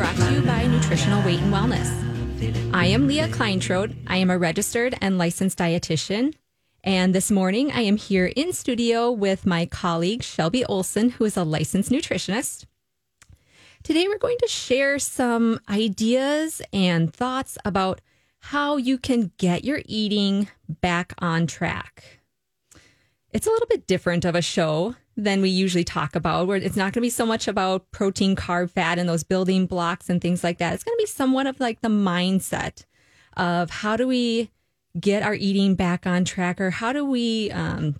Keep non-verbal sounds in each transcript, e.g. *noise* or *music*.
brought to you by Nutritional Weight and Wellness. I am Leah Kleintrode. I am a registered and licensed dietitian. And this morning, I am here in studio with my colleague, Shelby Olson, who is a licensed nutritionist. Today, we're going to share some ideas and thoughts about how you can get your eating back on track. It's a little bit different of a show than we usually talk about, where it's not going to be so much about protein, carb, fat, and those building blocks and things like that. It's going to be somewhat of like the mindset of how do we get our eating back on track, or how do we um,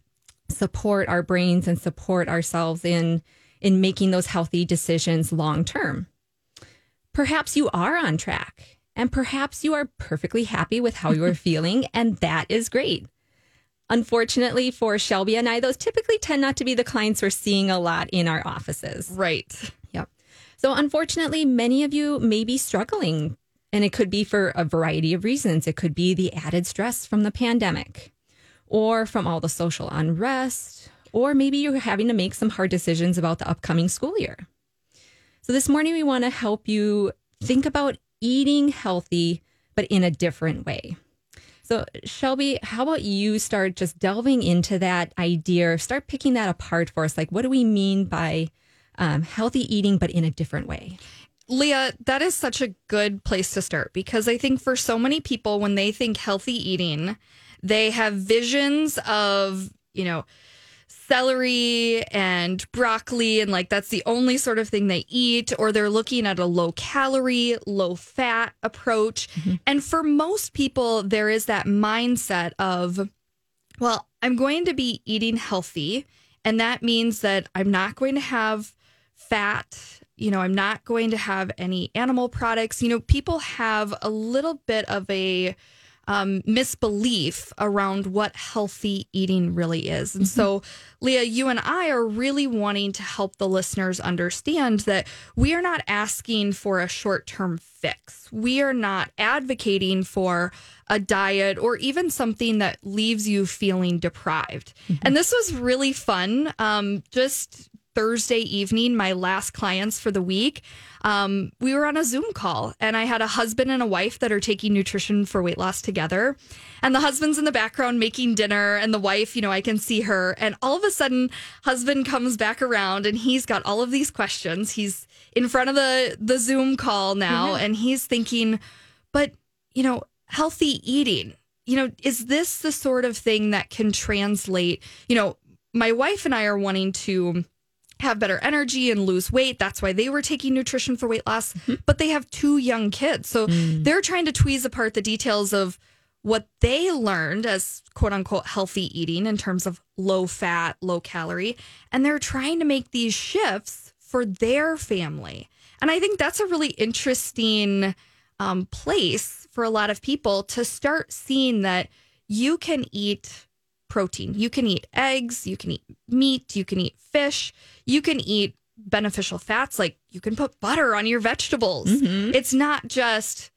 support our brains and support ourselves in in making those healthy decisions long term. Perhaps you are on track, and perhaps you are perfectly happy with how you are *laughs* feeling, and that is great. Unfortunately for Shelby and I, those typically tend not to be the clients we're seeing a lot in our offices. Right. Yep. So, unfortunately, many of you may be struggling, and it could be for a variety of reasons. It could be the added stress from the pandemic, or from all the social unrest, or maybe you're having to make some hard decisions about the upcoming school year. So, this morning, we want to help you think about eating healthy, but in a different way. So, Shelby, how about you start just delving into that idea, start picking that apart for us? Like, what do we mean by um, healthy eating, but in a different way? Leah, that is such a good place to start because I think for so many people, when they think healthy eating, they have visions of, you know, celery and broccoli, and like that's the only sort of thing they eat, or they're looking at a low calorie, low fat approach. Mm-hmm. And for most people, there is that mindset of, well, I'm going to be eating healthy, and that means that I'm not going to have fat. You know, I'm not going to have any animal products. You know, people have a little bit of a um, misbelief around what healthy eating really is. And so, Leah, you and I are really wanting to help the listeners understand that we are not asking for a short term fix. We are not advocating for a diet or even something that leaves you feeling deprived. And this was really fun. Um, just Thursday evening, my last clients for the week, um, we were on a Zoom call and I had a husband and a wife that are taking nutrition for weight loss together. And the husband's in the background making dinner and the wife, you know, I can see her. And all of a sudden, husband comes back around and he's got all of these questions. He's in front of the, the Zoom call now and he's thinking, but, you know, healthy eating, you know, is this the sort of thing that can translate, you know, my wife and I are wanting to have better energy and lose weight. That's why they were taking nutrition for weight loss. But they have two young kids. So they're trying to tweeze apart the details of what they learned as quote unquote healthy eating in terms of low fat, low calorie. And they're trying to make these shifts for their family. And I think that's a really interesting um, place for a lot of people to start seeing that you can eat protein. You can eat eggs, you can eat meat, you can eat fish, you can eat beneficial fats like you can put butter on your vegetables. Mm-hmm. It's not just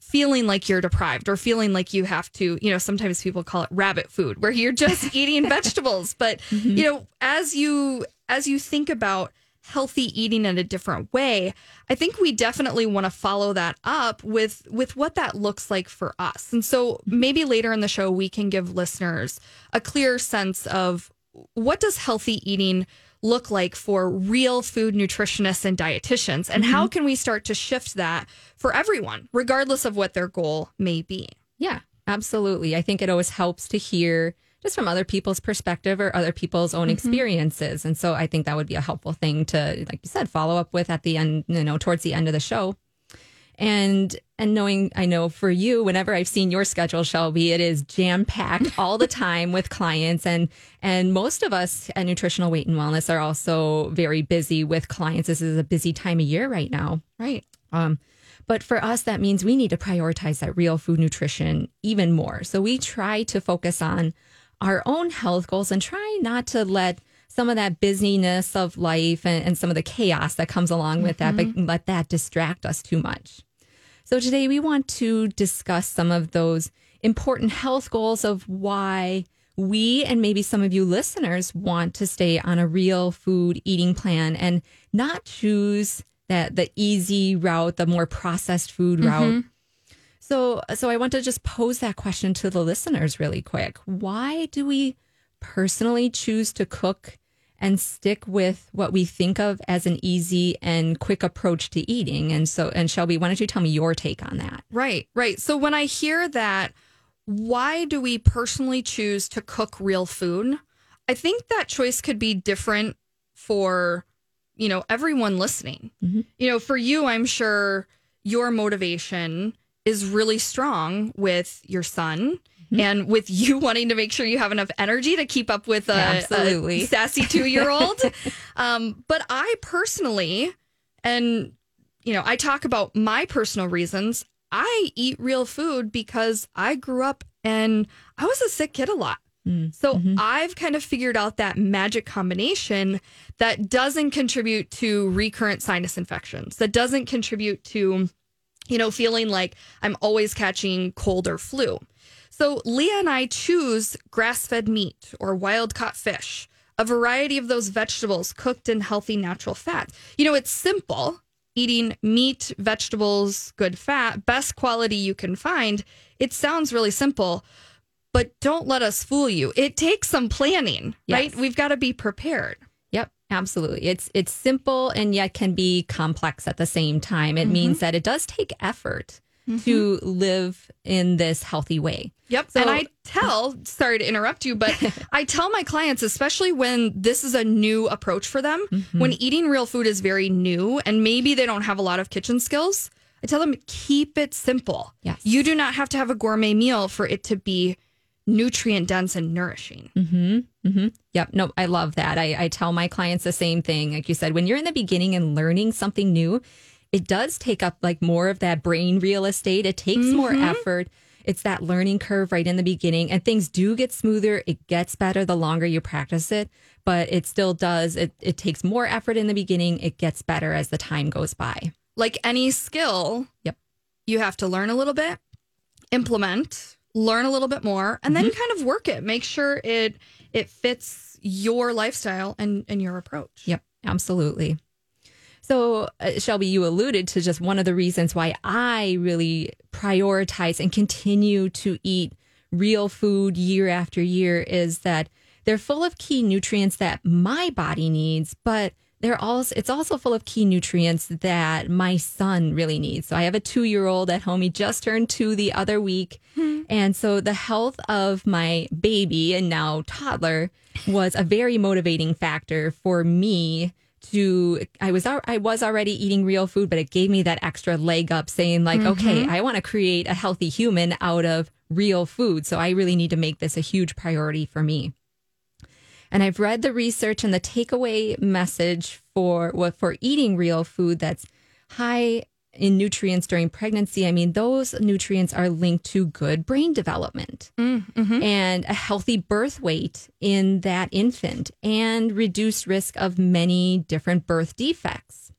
feeling like you're deprived or feeling like you have to, you know, sometimes people call it rabbit food where you're just *laughs* eating vegetables, but mm-hmm. you know, as you as you think about healthy eating in a different way, I think we definitely want to follow that up with with what that looks like for us. And so maybe later in the show we can give listeners a clear sense of what does healthy eating look like for real food nutritionists and dietitians and how mm-hmm. can we start to shift that for everyone regardless of what their goal may be. Yeah, absolutely. I think it always helps to hear just from other people's perspective or other people's own experiences. And so I think that would be a helpful thing to, like you said, follow up with at the end, you know, towards the end of the show. And and knowing I know for you, whenever I've seen your schedule, Shelby, it is jam packed *laughs* all the time with clients and and most of us at Nutritional Weight and Wellness are also very busy with clients. This is a busy time of year right now. Right. Um, but for us, that means we need to prioritize that real food nutrition even more. So we try to focus on our own health goals and try not to let some of that busyness of life and, and some of the chaos that comes along with that, but mm-hmm. let that distract us too much. So today we want to discuss some of those important health goals of why we and maybe some of you listeners want to stay on a real food eating plan and not choose that the easy route, the more processed food mm-hmm. route. So so I want to just pose that question to the listeners really quick. Why do we personally choose to cook and stick with what we think of as an easy and quick approach to eating? And so and Shelby, why don't you tell me your take on that? Right, right. So when I hear that, why do we personally choose to cook real food? I think that choice could be different for, you know, everyone listening. Mm-hmm. You know, for you, I'm sure your motivation is really strong with your son and with *laughs* you wanting to make sure you have enough energy to keep up with a, Absolutely. a *laughs* sassy two year old. um, but I personally, and you know, I talk about my personal reasons. I eat real food because I grew up and I was a sick kid a lot. So I've kind of figured out that magic combination that doesn't contribute to recurrent sinus infections, that doesn't contribute to, you know, feeling like I'm always catching cold or flu. So Leah and I choose grass fed meat or wild caught fish, a variety of those vegetables cooked in healthy natural fats. You know, it's simple eating meat, vegetables, good fat, best quality you can find. It sounds really simple, but don't let us fool you. It takes some planning, right? We've got to be prepared. Absolutely. It's it's simple and yet can be complex at the same time. It means that it does take effort to live in this healthy way. Yep. So- and I tell, sorry to interrupt you, but *laughs* I tell my clients, especially when this is a new approach for them, Mm-hmm. when eating real food is very new and maybe they don't have a lot of kitchen skills, I tell them keep it simple. Yes. You do not have to have a gourmet meal for it to be nutrient dense and nourishing. Mm-hmm. Mm-hmm. Yep. No, I love that. I, I tell my clients the same thing. Like you said, when you're in the beginning and learning something new, it does take up like more of that brain real estate. It takes more mm-hmm. effort. It's that learning curve right in the beginning, and things do get smoother. It gets better the longer you practice it, but it still does. It, it takes more effort in the beginning. It gets better as the time goes by. Like any skill, Yep. you have to learn a little bit, implement, learn a little bit more, and then kind of work it. Make sure it it fits your lifestyle and, and your approach. Yep, absolutely. So, uh, Shelby, you alluded to just one of the reasons why I really prioritize and continue to eat real food year after year is that they're full of key nutrients that my body needs, but they're also it's also full of key nutrients that my son really needs. So I have a 2-year-old at home. He just turned 2 the other week. Hmm. And so the health of my baby and now toddler was a very motivating factor for me to I was I was already eating real food but it gave me that extra leg up saying like mm-hmm. okay I want to create a healthy human out of real food so I really need to make this a huge priority for me and I've read the research and the takeaway message for what for eating real food that's high in nutrients during pregnancy. I mean, those nutrients are linked to good brain development and a healthy birth weight in that infant and reduced risk of many different birth defects.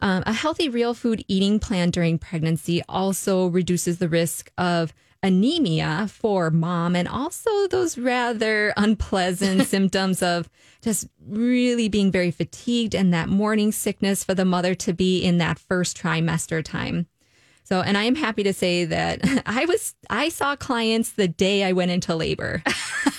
Um, a healthy real food eating plan during pregnancy also reduces the risk of anemia for mom and also those rather unpleasant *laughs* symptoms of just really being very fatigued and that morning sickness for the mother to be in that first trimester time. So, and I am happy to say that *laughs* I was, I saw clients the day I went into labor.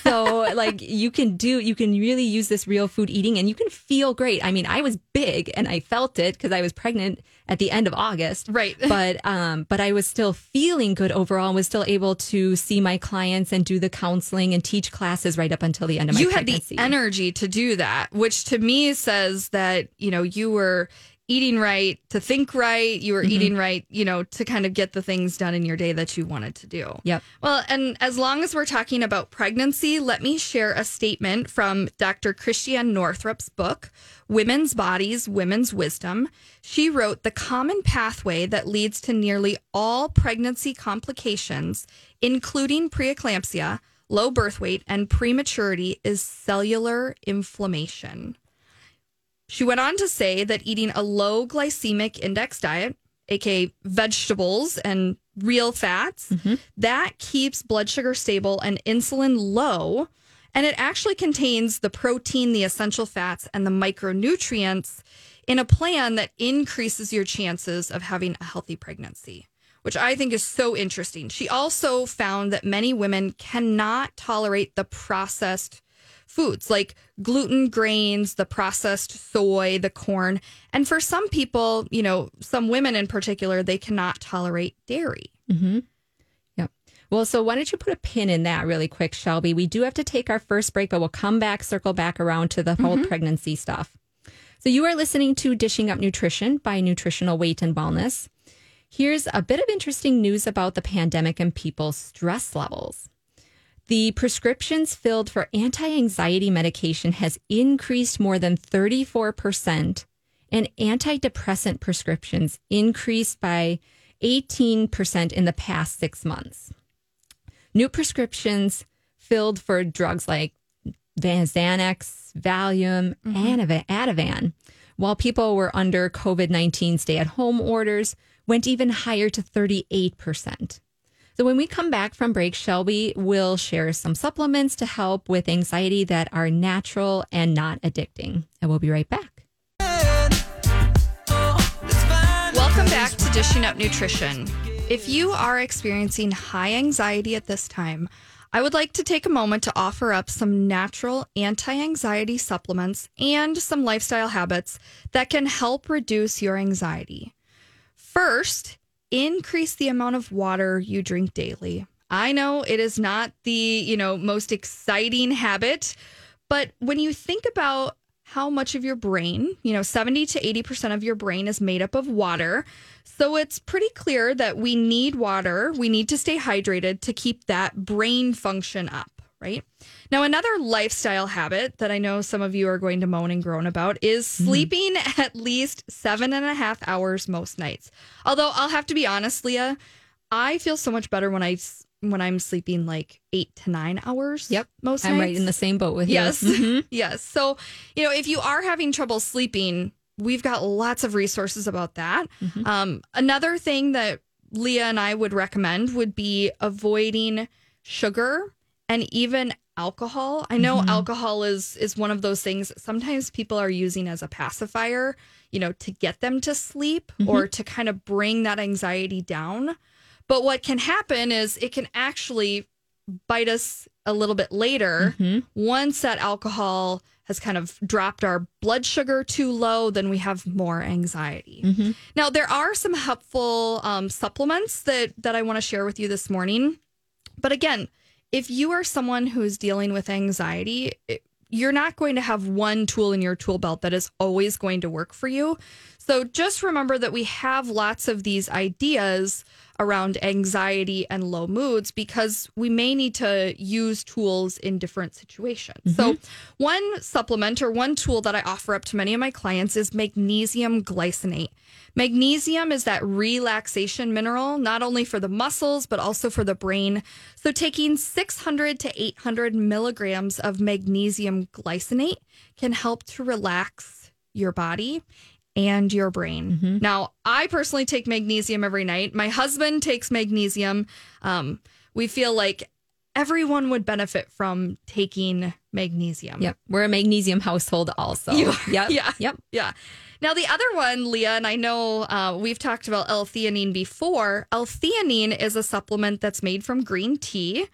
So, *laughs* like, you can do, you can really use this real food eating and you can feel great. I mean, I was big and I felt it because I was pregnant at the end of August. Right. *laughs* But, um, but I was still feeling good overall and was still able to see my clients and do the counseling and teach classes right up until the end of my you had the energy to do that, which to me says that, you know, you were eating right to think right. You were Mm-hmm. eating right, you know, to kind of get the things done in your day that you wanted to do. Yep. Well, and as long as we're talking about pregnancy, let me share a statement from Dr. Christiane Northrup's book, Women's Bodies, Women's Wisdom. She wrote The common pathway that leads to nearly all pregnancy complications, including preeclampsia, low birth weight, and prematurity, is cellular inflammation. She went on to say that eating a low glycemic index diet, aka vegetables and real fats, mm-hmm. that keeps blood sugar stable and insulin low. And it actually contains the protein, the essential fats, and the micronutrients in a plan that increases your chances of having a healthy pregnancy, which I think is so interesting. She also found that many women cannot tolerate the processed foods like gluten, grains, the processed soy, the corn. And for some people, you know, some women in particular, they cannot tolerate dairy. Mm-hmm. Yep. Well, so why don't you put a pin in that really quick, Shelby? We do have to take our first break, but we'll come back, circle back around to the whole pregnancy stuff. So you are listening to Dishing Up Nutrition by Nutritional Weight and Wellness. Here's a bit of interesting news about the pandemic and people's stress levels. The prescriptions filled for anti anxiety medication has increased more than 34%, and antidepressant prescriptions increased by 18% in the past six months. New prescriptions filled for drugs like Xanax, Valium, mm-hmm. and Ava- Ativan, while people were under COVID 19 stay at home orders, went even higher to 38%. So when we come back from break, Shelby will share some supplements to help with anxiety that are natural and not addicting. And we'll be right back. Welcome back to Dishing Up Nutrition. If you are experiencing high anxiety at this time, I would like to take a moment to offer up some natural anti anxiety supplements and some lifestyle habits that can help reduce your anxiety. First, increase the amount of water you drink daily. I know it is not the, you know, most exciting habit, but when you think about how much of your brain, you know, 70 to 80% of your brain is made up of water. So it's pretty clear that we need water. We need to stay hydrated to keep that brain function up, right? Now, another lifestyle habit that I know some of you are going to moan and groan about is sleeping *laughs* at least seven and a half hours most nights. Although I'll have to be honest, Leah, I feel so much better when I when I'm sleeping like eight to nine hours. Yep. most I'm nights. right in the same boat with Yes. you. *laughs* Mhm. *laughs* yes. So, you know, if you are having trouble sleeping, we've got lots of resources about that. Um, another thing that Leah and I would recommend would be avoiding sugar and even alcohol. I know mm-hmm. alcohol is is one of those things sometimes people are using as a pacifier, you know, to get them to sleep mm-hmm. or to kind of bring that anxiety down. But what can happen is it can actually bite us a little bit later. Mm-hmm. Once that alcohol has kind of dropped our blood sugar too low, then we have more anxiety. Now, there are some helpful um, supplements that, that I want to share with you this morning. But again, if you are someone who is dealing with anxiety, it- you're not going to have one tool in your tool belt that is always going to work for you. So just remember that we have lots of these ideas around anxiety and low moods because we may need to use tools in different situations. So, mm-hmm. one supplement or one tool that I offer up to many of my clients is magnesium glycinate. Magnesium is that relaxation mineral, not only for the muscles, but also for the brain. So, taking 600 to 800 milligrams of magnesium glycinate can help to relax your body and your brain. Now, I personally take magnesium every night. My husband takes magnesium. Um, we feel like everyone would benefit from taking magnesium. Yep. We're a magnesium household also. You are. Yep. Yeah. Yep. Yeah. Now, the other one, Leah, and I know uh, we've talked about L-theanine before. L-theanine is a supplement that's made from green tea.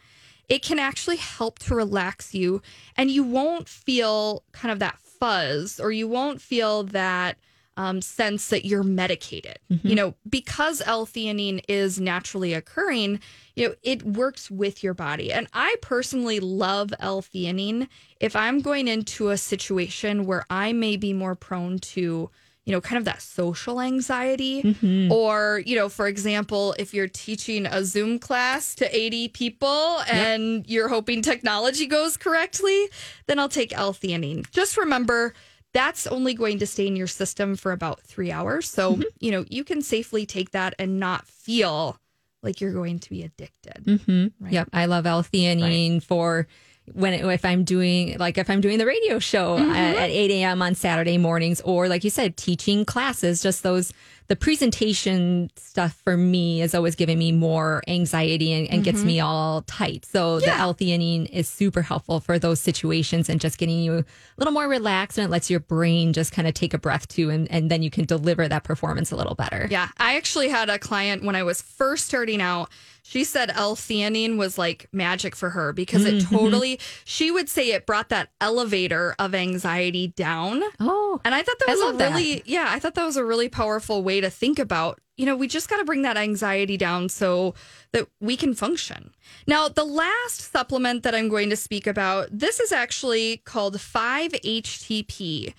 It can actually help to relax you, and you won't feel kind of that fuzz, or you won't feel that um, sense that you're medicated. You know, because L-theanine is naturally occurring, you know, it works with your body. And I personally love L-theanine if I'm going into a situation where I may be more prone to, you know, kind of that social anxiety. Mm-hmm. Or, you know, for example, if you're teaching a Zoom class to 80 people and you're hoping technology goes correctly, then I'll take L theanine. Just remember, that's only going to stay in your system for about three hours. So, Mm-hmm. you know, you can safely take that and not feel like you're going to be addicted. Mm-hmm. Yep, I love L-theanine for when if I'm doing like if I'm doing the radio show Mm-hmm. at, at 8 a.m. on Saturday mornings, or like you said, teaching classes. Just those the presentation stuff for me is always giving me more anxiety and, and gets me all tight. So the Mm-hmm. L-theanine is super helpful for those situations and just getting you a little more relaxed and it lets your brain just kind of take a breath too, and, and then you can deliver that performance a little better. Yeah. I actually had a client when I was first starting out. She said L theanine was like magic for her because it Mm-hmm. totally, she would say it brought that elevator of anxiety down. Oh, And I thought that I was love a that. really, yeah, I thought that was a really powerful way to think about. You know, we just got to bring that anxiety down so that we can function. Now, the last supplement that I'm going to speak about, this is actually called 5-HTP.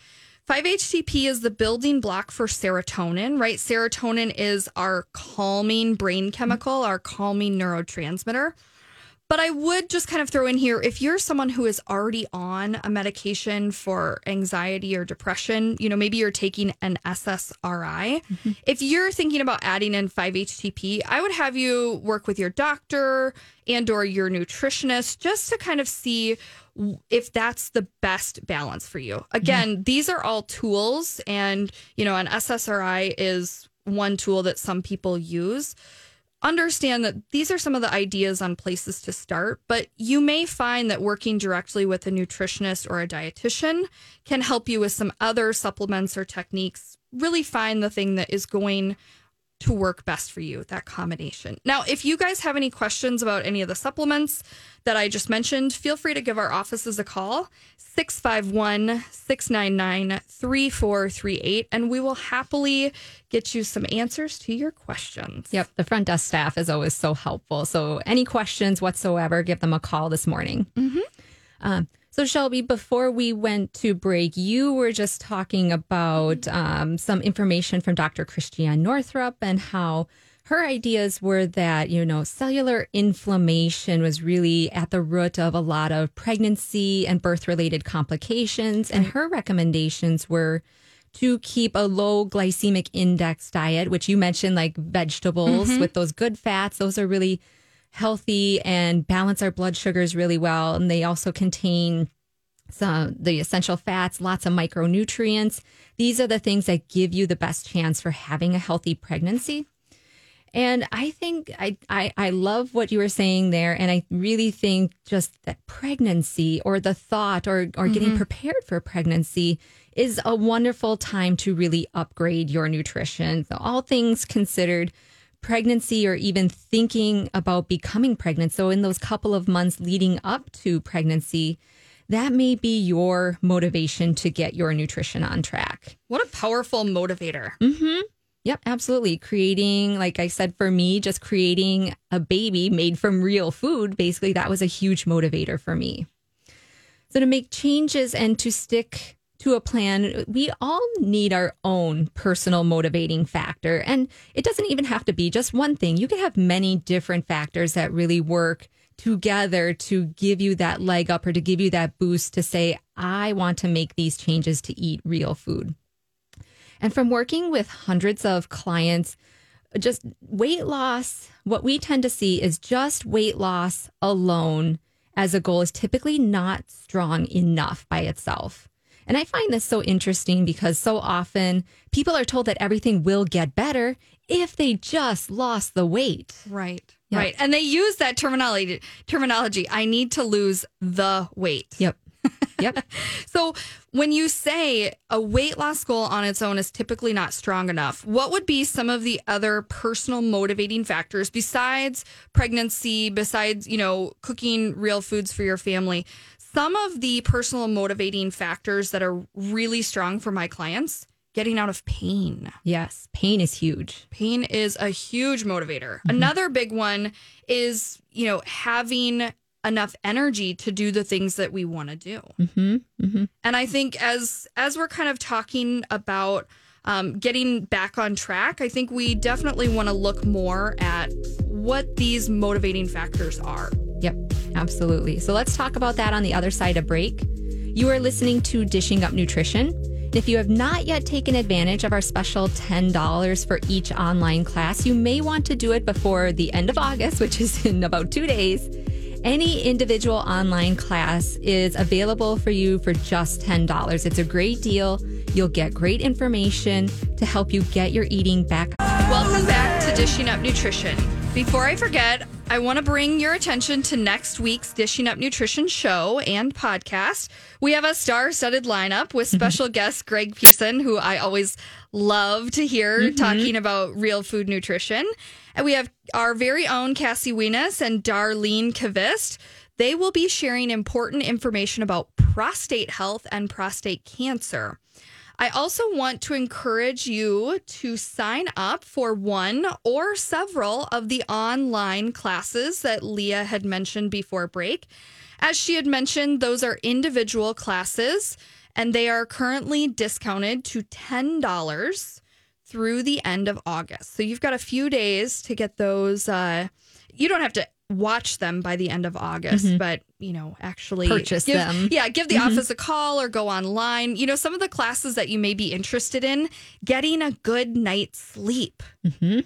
5-HTP is the building block for serotonin, right? Serotonin is our calming brain chemical, our calming neurotransmitter. But I would just kind of throw in here if you're someone who is already on a medication for anxiety or depression, you know, maybe you're taking an SSRI. Mm-hmm. If you're thinking about adding in 5-HTP, I would have you work with your doctor and or your nutritionist just to kind of see if that's the best balance for you. Again, mm-hmm. these are all tools and, you know, an SSRI is one tool that some people use understand that these are some of the ideas on places to start, but you may find that working directly with a nutritionist or a dietitian can help you with some other supplements or techniques. Really find the thing that is going to work best for you, that combination. Now, if you guys have any questions about any of the supplements that I just mentioned, feel free to give our offices a call, 651 699 3438, and we will happily get you some answers to your questions. Yep, the front desk staff is always so helpful. So, any questions whatsoever, give them a call this morning. Mm-hmm. Um, so, Shelby, before we went to break, you were just talking about um, some information from Dr. Christiane Northrup and how her ideas were that, you know, cellular inflammation was really at the root of a lot of pregnancy and birth related complications. And her recommendations were to keep a low glycemic index diet, which you mentioned, like vegetables with those good fats. Those are really healthy and balance our blood sugars really well. And they also contain some the essential fats, lots of micronutrients. These are the things that give you the best chance for having a healthy pregnancy. And I think I, I I love what you were saying there, and I really think just that pregnancy or the thought or or getting mm-hmm. prepared for pregnancy is a wonderful time to really upgrade your nutrition. So all things considered, pregnancy or even thinking about becoming pregnant. So in those couple of months leading up to pregnancy, that may be your motivation to get your nutrition on track. What a powerful motivator. Mm-hmm. Yep, absolutely. Creating, like I said, for me, just creating a baby made from real food, basically, that was a huge motivator for me. So, to make changes and to stick to a plan, we all need our own personal motivating factor. And it doesn't even have to be just one thing. You can have many different factors that really work together to give you that leg up or to give you that boost to say, I want to make these changes to eat real food. And from working with hundreds of clients, just weight loss, what we tend to see is just weight loss alone as a goal is typically not strong enough by itself. And I find this so interesting because so often people are told that everything will get better if they just lost the weight. Right. Yeah. Right. And they use that terminology terminology. I need to lose the weight. Yep. *laughs* Yep. So when you say a weight loss goal on its own is typically not strong enough, what would be some of the other personal motivating factors besides pregnancy, besides, you know, cooking real foods for your family? Some of the personal motivating factors that are really strong for my clients, getting out of pain. yes. Pain is huge. Pain is a huge motivator. Another big one is, you know, having enough energy to do the things that we want to do. hmm hmm And I think as as we're kind of talking about um, getting back on track, I think we definitely want to look more at what these motivating factors are. Yep, absolutely. So let's talk about that on the other side of break. You are listening to Dishing Up Nutrition. If you have not yet taken advantage of our special $10 for each online class, you may want to do it before the end of August, which is *laughs* in about two days. Any individual online class is available for you for just $10. It's a great deal. You'll get great information to help you get your eating back. Welcome back to Dishing Up Nutrition. Before I forget, I want to bring your attention to next week's Dishing Up Nutrition show and podcast. We have a star studded lineup with mm-hmm. special guest Greg Pearson, who I always love to hear mm-hmm. talking about real food nutrition. And we have our very own Cassie Weness and Darlene Kvist. They will be sharing important information about prostate health and prostate cancer. I also want to encourage you to sign up for one or several of the online classes that Leah had mentioned before break. As she had mentioned, those are individual classes and they are currently discounted to $10 through the end of August. So you've got a few days to get those. Uh, you don't have to watch them by the end of August, mm-hmm. but you know, actually Purchase give- them. Yeah, give the mm-hmm. office a call or go online. You know, some of the classes that you may be interested in, getting a good night's sleep. Mm-hmm.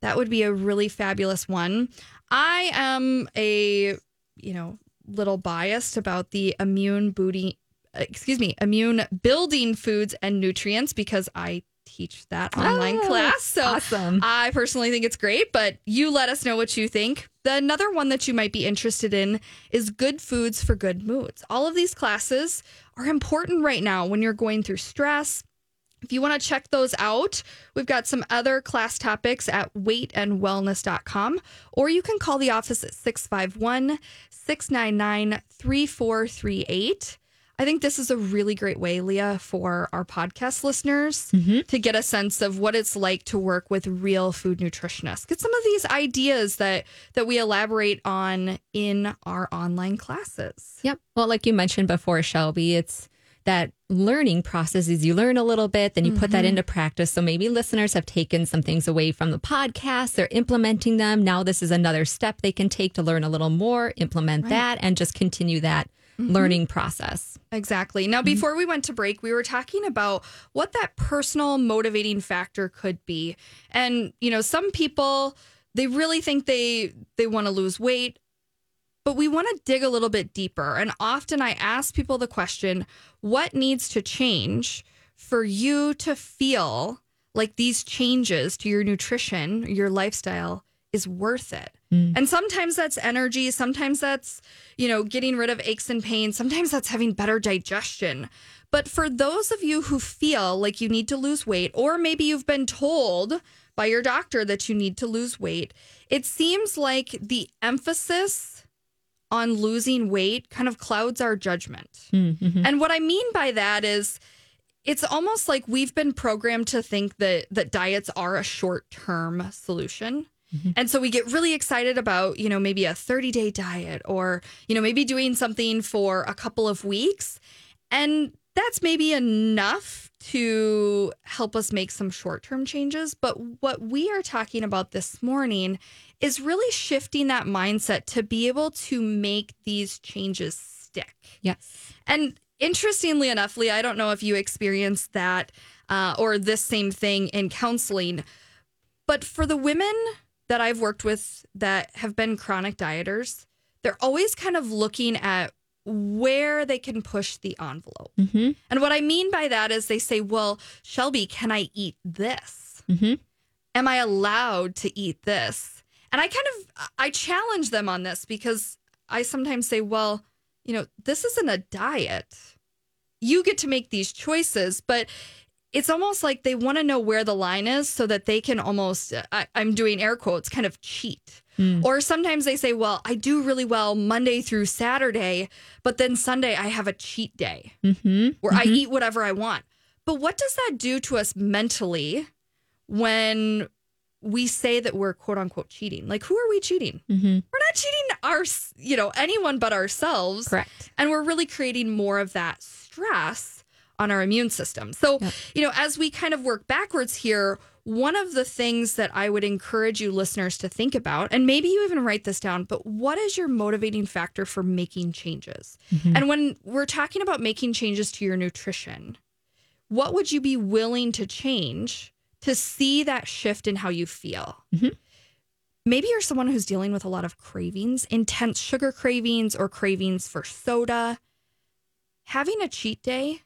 That would be a really fabulous one. I am a, you know, little biased about the immune booty, excuse me, immune building foods and nutrients because I teach that ah, online Oh, class. So awesome. I personally think it's great, but you let us know what you think. The another one that you might be interested in is good foods for good moods. All of these classes are important right now when you're going through stress. If you want to check those out, we've got some other class topics at weightandwellness.com, or you can call the office at 651 699 3438. I think this is a really great way, Leah, for our podcast listeners mm-hmm. to get a sense of what it's like to work with real food nutritionists. Get some of these ideas that that we elaborate on in our online classes. Yep. Well, like you mentioned before, Shelby, it's that learning process is you learn a little bit, then you put that mm-hmm. into practice. So maybe listeners have taken some things away from the podcast, they're implementing them. Now, this is another step they can take to learn a little more, implement that, and just continue that Mm-hmm. learning process. Exactly. Now, mm-hmm. before we went to break, we were talking about what that personal motivating factor could be. And, you know, some people they really think they they want to lose weight, but we want to dig a little bit deeper. And often I ask people the question, what needs to change for you to feel like these changes to your nutrition, your lifestyle is worth it? Mm. And sometimes that's energy, sometimes that's, you know, getting rid of aches and pains, sometimes that's having better digestion. But for those of you who feel like you need to lose weight, or maybe you've been told by your doctor that you need to lose weight, it seems like the emphasis on losing weight kind of clouds our judgment. Mm, mm-hmm. And what I mean by that is it's almost like we've been programmed to think that that diets are a short-term solution. And so we get really excited about, you know, maybe a 30-day diet or, you know, maybe doing something for a couple of weeks. And that's maybe enough to help us make some short term changes. But what we are talking about this morning is really shifting that mindset to be able to make these changes stick. Yes. And interestingly enough, Lee, I don't know if you experienced that uh, or this same thing in counseling, but for the women that I've worked with that have been chronic dieters, they're always kind of looking at where they can push the envelope. Mm-hmm. And what I mean by that is they say, well, Shelby, can I eat this? Mm-hmm. Am I allowed to eat this? And I kind of I challenge them on this because I sometimes say, well, you know, this isn't a diet. You get to make these choices, but it's almost like they want to know where the line is so that they can almost, I, I'm doing air quotes, kind of cheat. Hmm. Or sometimes they say, well, I do really well Monday through Saturday, but then Sunday I have a cheat day mm-hmm. where I mm-hmm. eat whatever I want. But what does that do to us mentally when we say that we're quote unquote cheating? Like, who are we cheating? Mm-hmm. We're not cheating our, you know, anyone but ourselves. Correct. And we're really creating more of that stress on our immune system. So, you know, as we kind of work backwards here, one of the things that I would encourage you listeners to think about, and maybe you even write this down, but what is your motivating factor for making changes? Mm-hmm. And when we're talking about making changes to your nutrition, what would you be willing to change to see that shift in how you feel? Mm-hmm. Maybe you're someone who's dealing with a lot of cravings, intense sugar cravings or cravings for soda. Having a cheat day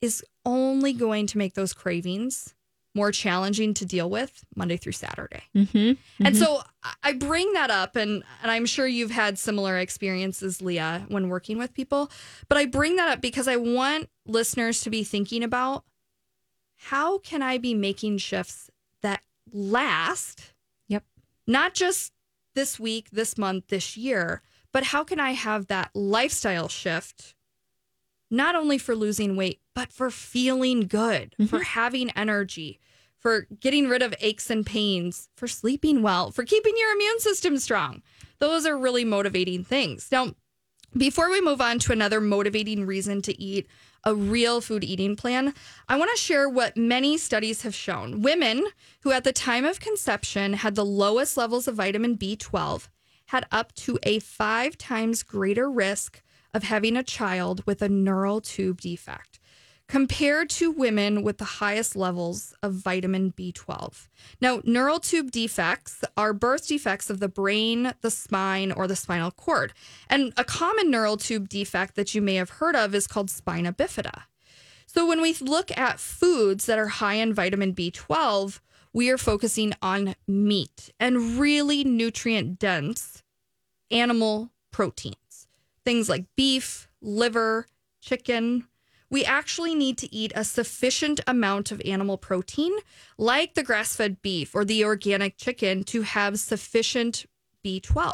is only going to make those cravings more challenging to deal with Monday through Saturday. Mm-hmm. Mm-hmm. And so I- I bring that up, and, and I'm sure you've had similar experiences, Leah, when working with people. But I bring that up because I want listeners to be thinking about how can I be making shifts that last, Yep. not just this week, this month, this year, but how can I have that lifestyle shift, not only for losing weight, but for feeling good, mm-hmm. for having energy, for getting rid of aches and pains, for sleeping well, for keeping your immune system strong. Those are really motivating things. Now, before we move on to another motivating reason to eat a real food eating plan, I want to share what many studies have shown. Women who, at the time of conception, had the lowest levels of vitamin B12 had up to a five times greater risk of having a child with a neural tube defect compared to women with the highest levels of vitamin B12. Now, neural tube defects are birth defects of the brain, the spine, or the spinal cord. And a common neural tube defect that you may have heard of is called spina bifida. So, when we look at foods that are high in vitamin B12, we are focusing on meat and really nutrient dense animal proteins, things like beef, liver, chicken. We actually need to eat a sufficient amount of animal protein, like the grass fed beef or the organic chicken, to have sufficient B12.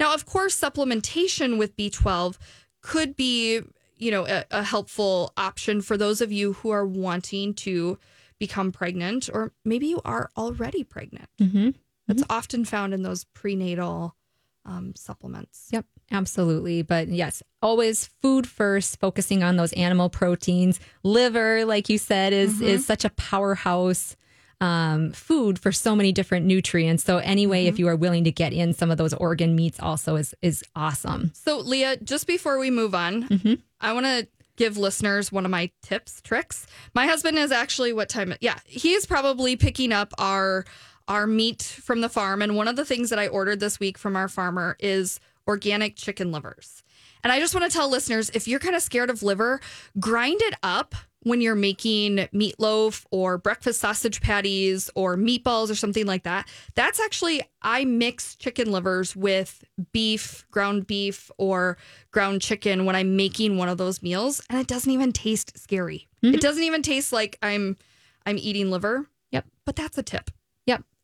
Now, of course, supplementation with B12 could be, you know, a, a helpful option for those of you who are wanting to become pregnant, or maybe you are already pregnant. Mm-hmm. That's often found in those prenatal um, supplements. Yep, absolutely. But yes, always food first, focusing on those animal proteins. Liver, like you said, is mm-hmm. is such a powerhouse um, food for so many different nutrients. So anyway, if mm-hmm. you are willing to get in some of those organ meats, also is is awesome. So, Leah, just before we move on, mm-hmm. I want to give listeners one of my tips, tricks. My husband is actually what time? Yeah, he's probably picking up our our meat from the farm, and one of the things that I ordered this week from our farmer is organic chicken livers. And I just want to tell listeners if you're kind of scared of liver, grind it up when you're making meatloaf or breakfast sausage patties or meatballs or something like that. That's actually, I mix chicken livers with beef, ground beef, or ground chicken when I'm making one of those meals. And it doesn't even taste scary. It mm-hmm. doesn't even taste like I'm I'm eating liver. Yep. But that's a tip.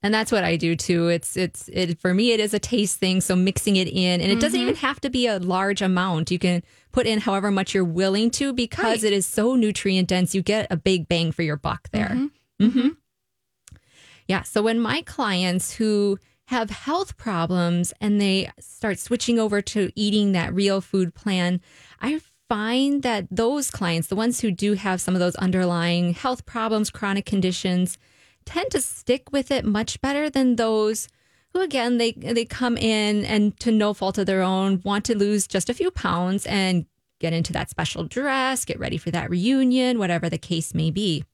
And that's what I do too. It's it's it for me it is a taste thing, so mixing it in and it doesn't mm-hmm. even have to be a large amount. You can put in however much you're willing to because Right. it is so nutrient dense. You get a big bang for your buck there. hmm Yeah, so when my clients who have health problems and they start switching over to eating that real food plan, I find that those clients, the ones who do have some of those underlying health problems, chronic conditions, tend to stick with it much better than those who again they they come in and to no fault of their own want to lose just a few pounds and get into that special dress, get ready for that reunion, whatever the case may be.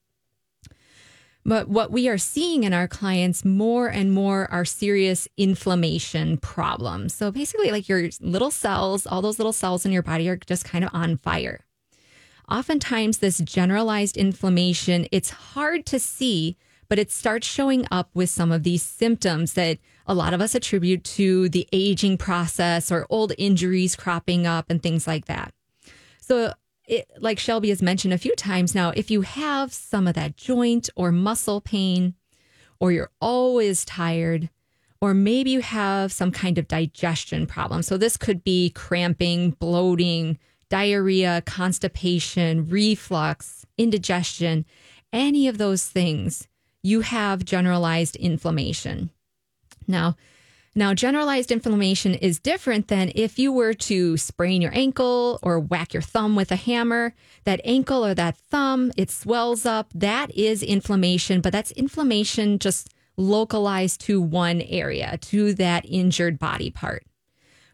But what we are seeing in our clients more and more are serious inflammation problems. So basically, like your little cells, all those little cells in your body are just kind of on fire. Oftentimes, this generalized inflammation, it's hard to see, but it starts showing up with some of these symptoms that a lot of us attribute to the aging process or old injuries cropping up and things like that. So, it, like Shelby has mentioned a few times now, if you have some of that joint or muscle pain, or you're always tired, or maybe you have some kind of digestion problem. So, this could be cramping, bloating, diarrhea, constipation, reflux, indigestion, any of those things, you have generalized inflammation. Now, Now, generalized inflammation is different than if you were to sprain your ankle or whack your thumb with a hammer. That ankle or that thumb, it swells up. That is inflammation, but that's inflammation just localized to one area, to that injured body part.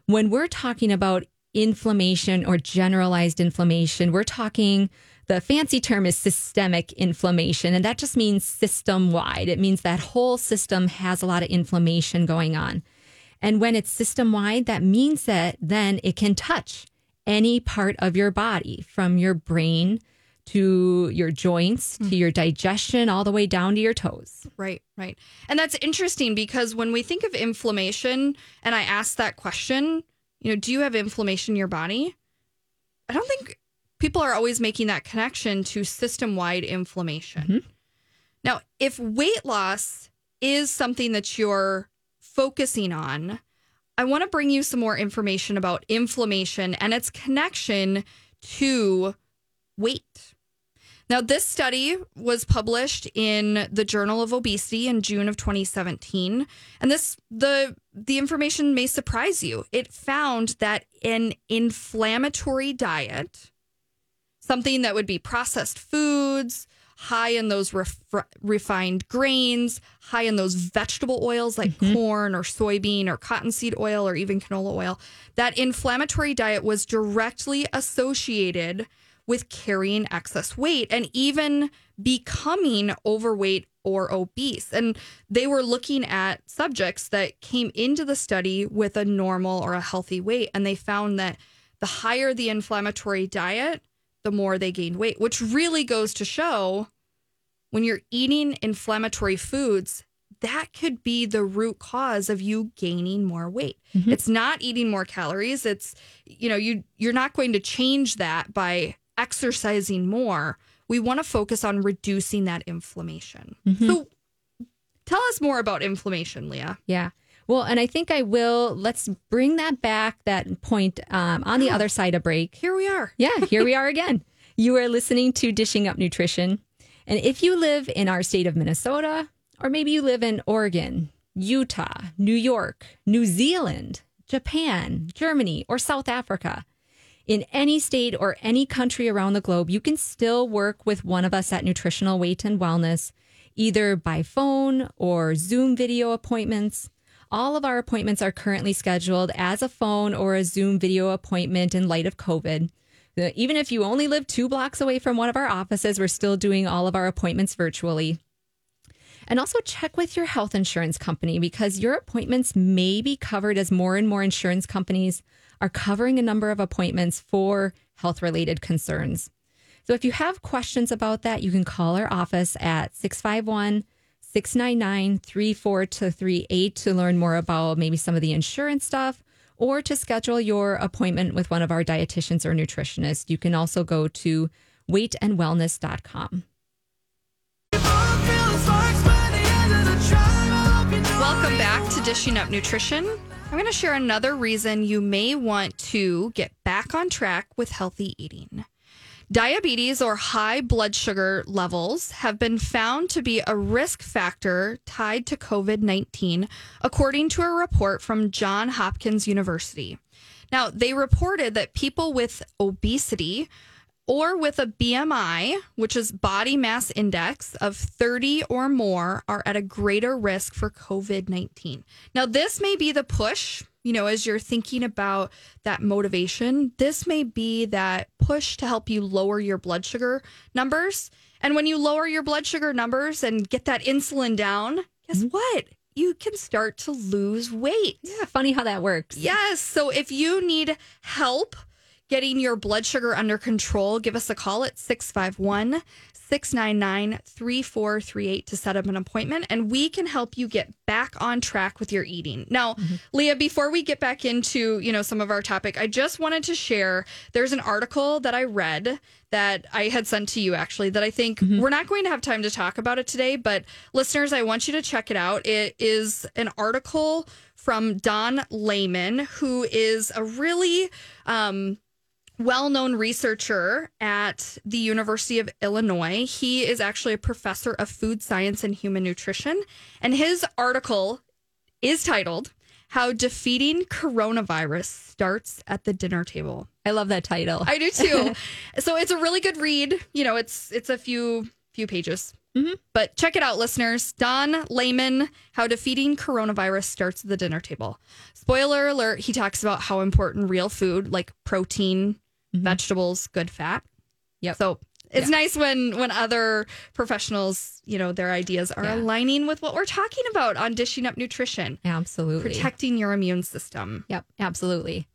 When we're talking about inflammation or generalized inflammation, we're talking the fancy term is systemic inflammation, and that just means system wide. It means that whole system has a lot of inflammation going on. And when it's system wide, that means that then it can touch any part of your body from your brain to your joints, to hmm. your digestion, all the way down to your toes. Right, right. And that's interesting because when we think of inflammation, and I ask that question, you know, do you have inflammation in your body? I don't think people are always making that connection to system wide inflammation. Mm-hmm. Now, if weight loss is something that you're focusing on, I want to bring you some more information about inflammation and its connection to weight. Now, this study was published in the Journal of Obesity in June of 2017, and this the the information may surprise you. It found that an inflammatory diet, something that would be processed foods, high in those ref- refined grains, high in those vegetable oils like mm-hmm. corn or soybean or cottonseed oil or even canola oil, that inflammatory diet was directly associated with carrying excess weight and even becoming overweight or obese. And they were looking at subjects that came into the study with a normal or a healthy weight. And they found that the higher the inflammatory diet, the more they gained weight, which really goes to show when you're eating inflammatory foods, that could be the root cause of you gaining more weight. Mm-hmm. It's not eating more calories. It's you know, you you're not going to change that by exercising more. We want to focus on reducing that inflammation. Mm-hmm. So tell us more about inflammation, Leah. Yeah. Well, and I think I will. Let's bring that back, that point um, on the other side of break. Here we are. Yeah, here we *laughs* are again. You are listening to Dishing Up Nutrition. And if you live in our state of Minnesota, or maybe you live in Oregon, Utah, New York, New Zealand, Japan, Germany, or South Africa, in any state or any country around the globe, you can still work with one of us at Nutritional Weight and Wellness, either by phone or Zoom video appointments. All of our appointments are currently scheduled as a phone or a Zoom video appointment in light of COVID. Even if you only live two blocks away from one of our offices, we're still doing all of our appointments virtually. And also check with your health insurance company because your appointments may be covered as more and more insurance companies are covering a number of appointments for health related concerns. So if you have questions about that, you can call our office at 651 699 3438 to learn more about maybe some of the insurance stuff or to schedule your appointment with one of our dietitians or nutritionists. You can also go to weightandwellness.com. Welcome back to Dishing Up Nutrition. I'm going to share another reason you may want to get back on track with healthy eating. Diabetes or high blood sugar levels have been found to be a risk factor tied to COVID 19, according to a report from Johns Hopkins University. Now, they reported that people with obesity or with a BMI, which is body mass index of 30 or more, are at a greater risk for COVID 19. Now, this may be the push, you know, as you're thinking about that motivation, this may be that push to help you lower your blood sugar numbers. And when you lower your blood sugar numbers and get that insulin down, guess mm-hmm. what? You can start to lose weight. Yeah, funny how that works. Yes. So if you need help getting your blood sugar under control, give us a call at 651 699 3438 to set up an appointment and we can help you get back on track with your eating. Now, mm-hmm. Leah, before we get back into, you know, some of our topic, I just wanted to share there's an article that I read that I had sent to you actually that I think mm-hmm. we're not going to have time to talk about it today, but listeners, I want you to check it out. It is an article from Don Layman, who is a really um, well known researcher at the University of Illinois. He is actually a professor of food science and human nutrition. And his article is titled How Defeating Coronavirus Starts at the Dinner Table. I love that title. I do too. *laughs* so it's a really good read. You know, it's it's a few few pages. But check it out, listeners. Don Layman, How Defeating Coronavirus Starts at the Dinner Table. Spoiler alert, he talks about how important real food like protein, vegetables, good fat. Yep. So it's nice when when other professionals, you know, their ideas are Yeah. aligning with what we're talking about on dishing up nutrition, Absolutely. protecting your immune system. Yep, absolutely.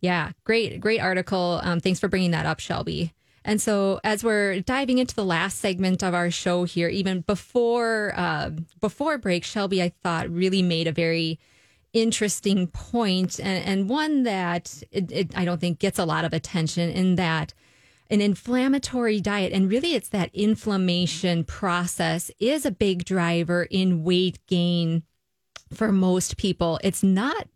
Yeah, great, great article. Um, thanks for bringing that up, Shelby. And so, as we're diving into the last segment of our show here, even before uh, before break, Shelby, I thought really made a very interesting point, and, and one that it, it, I don't think gets a lot of attention. In that, an inflammatory diet, and really, it's that inflammation process is a big driver in weight gain for most people. It's not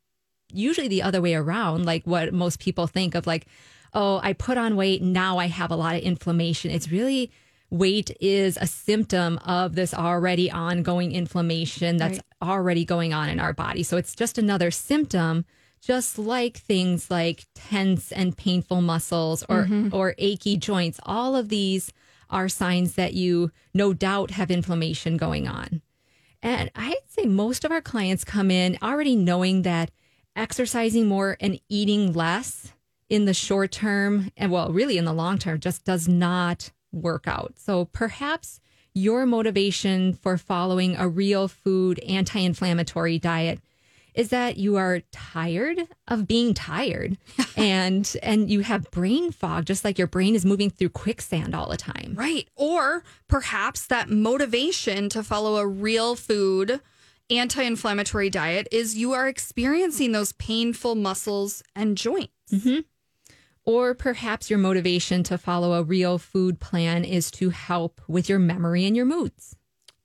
usually the other way around, like what most people think of, like, oh, I put on weight, now I have a lot of inflammation. It's really weight is a symptom of this already ongoing inflammation that's already going on in our body. So it's just another symptom, just like things like tense and painful muscles or mm-hmm. or achy joints. All of these are signs that you no doubt have inflammation going on. And I'd say most of our clients come in already knowing that exercising more and eating less in the short term, and well, really in the long term, just does not work out. So perhaps your motivation for following a real food anti inflammatory diet is that you are tired of being tired *laughs* and and you have brain fog just like your brain is moving through quicksand all the time Right. Or perhaps that motivation to follow a real food anti inflammatory diet is you are experiencing those painful muscles and joints. Mm-hmm. Or perhaps your motivation to follow a real food plan is to help with your memory and your moods.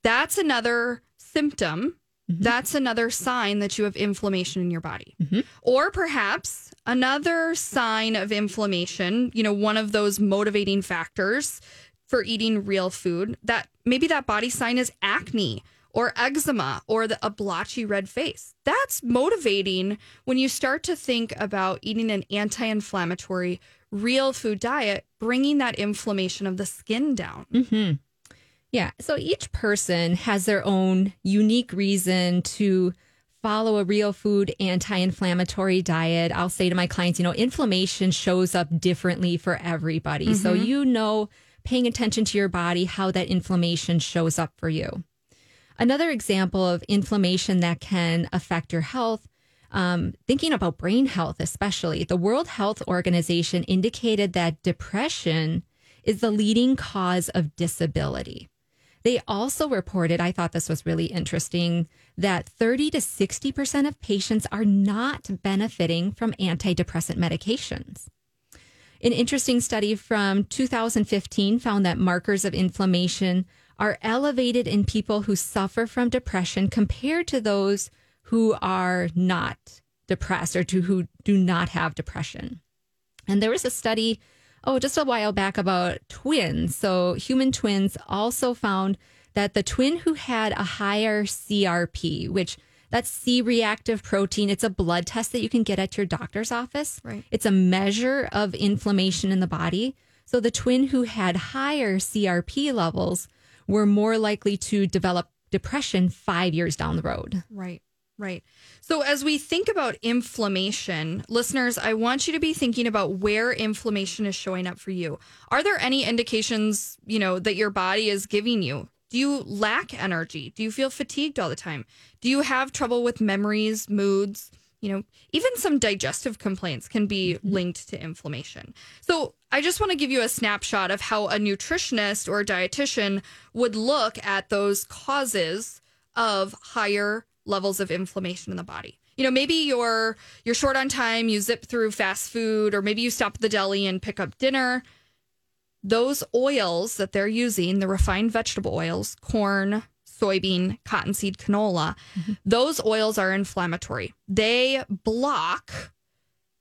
That's another symptom. Mm-hmm. That's another sign that you have inflammation in your body. Mm-hmm. Or perhaps another sign of inflammation, you know, one of those motivating factors for eating real food, that maybe that body sign is acne or eczema or the, a blotchy red face. That's motivating when you start to think about eating an anti inflammatory, real food diet, bringing that inflammation of the skin down. Mm-hmm. Yeah. So each person has their own unique reason to follow a real food anti inflammatory diet. I'll say to my clients, you know, inflammation shows up differently for everybody. So mm-hmm. you know, paying attention to your body, how that inflammation shows up for you. Another example of inflammation that can affect your health, um, thinking about brain health, especially, the World Health Organization indicated that depression is the leading cause of disability. They also reported, I thought this was really interesting, that 30 to 60% of patients are not benefiting from antidepressant medications. An interesting study from 2015 found that markers of inflammation are elevated in people who suffer from depression compared to those who are not depressed or to who do not have depression. And there was a study, oh, just a while back about twins. So human twins also found that the twin who had a higher CRP, which that's C reactive protein, it's a blood test that you can get at your doctor's office. Right. It's a measure of inflammation in the body. So the twin who had higher CRP levels were more likely to develop depression five years down the road. Right, right. So, as we think about inflammation, listeners, I want you to be thinking about where inflammation is showing up for you. Are there any indications, you know, that your body is giving you? Do you lack energy? Do you feel fatigued all the time? Do you have trouble with memories, moods? You know, even some digestive complaints can be mm-hmm. linked to inflammation. So, I just want to give you a snapshot of how a nutritionist or a dietitian would look at those causes of higher levels of inflammation in the body. You know, maybe you're you're short on time, you zip through fast food or maybe you stop at the deli and pick up dinner. Those oils that they're using, the refined vegetable oils, corn, soybean, cottonseed, canola, mm-hmm. those oils are inflammatory. They block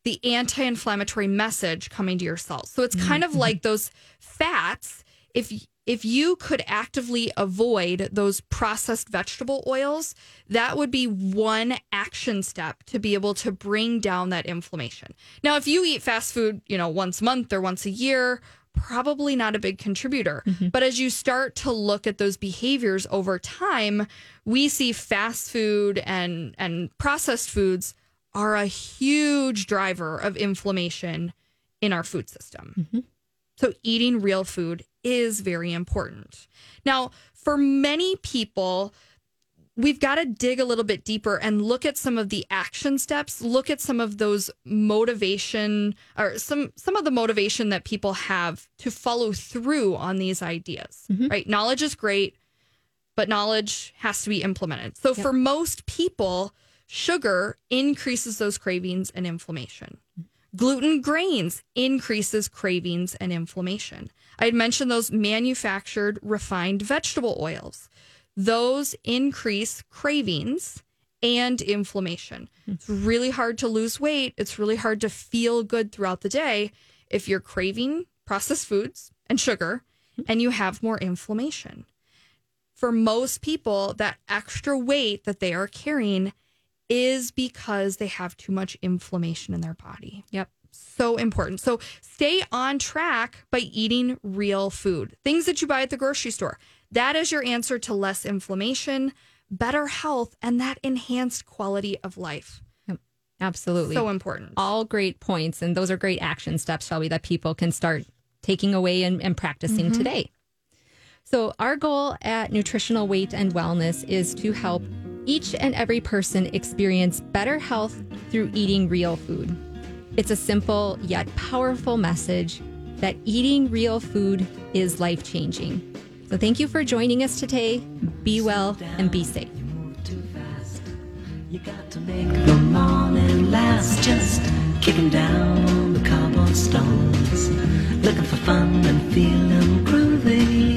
the anti-inflammatory message coming to your cells. So it's mm-hmm. kind of mm-hmm. like those fats if if you could actively avoid those processed vegetable oils, that would be one action step to be able to bring down that inflammation. Now, if you eat fast food, you know, once a month or once a year, probably not a big contributor. Mm-hmm. But as you start to look at those behaviors over time, we see fast food and and processed foods are a huge driver of inflammation in our food system. Mm-hmm. So eating real food is very important. Now, for many people, we've got to dig a little bit deeper and look at some of the action steps, look at some of those motivation or some some of the motivation that people have to follow through on these ideas. Mm-hmm. Right? Knowledge is great, but knowledge has to be implemented. So for most people, sugar increases those cravings and inflammation. Gluten grains increases cravings and inflammation. I had mentioned those manufactured refined vegetable oils. Those increase cravings and inflammation. Hmm. It's really hard to lose weight. It's really hard to feel good throughout the day if you're craving processed foods and sugar hmm. and you have more inflammation. For most people, that extra weight that they are carrying is because they have too much inflammation in their body. Yep. So important. So stay on track by eating real food, things that you buy at the grocery store. That is your answer to less inflammation, better health, and that enhanced quality of life. Yep. Absolutely. So important. All great points. And those are great action steps, Shelby, that people can start taking away and, and practicing mm-hmm. today. So, our goal at Nutritional Weight and Wellness is to help each and every person experience better health through eating real food. It's a simple yet powerful message that eating real food is life changing. So, thank you for joining us today. Be well and be safe. You got to make the morning last. Just kicking down the cobblestones, looking for fun and feeling groovy.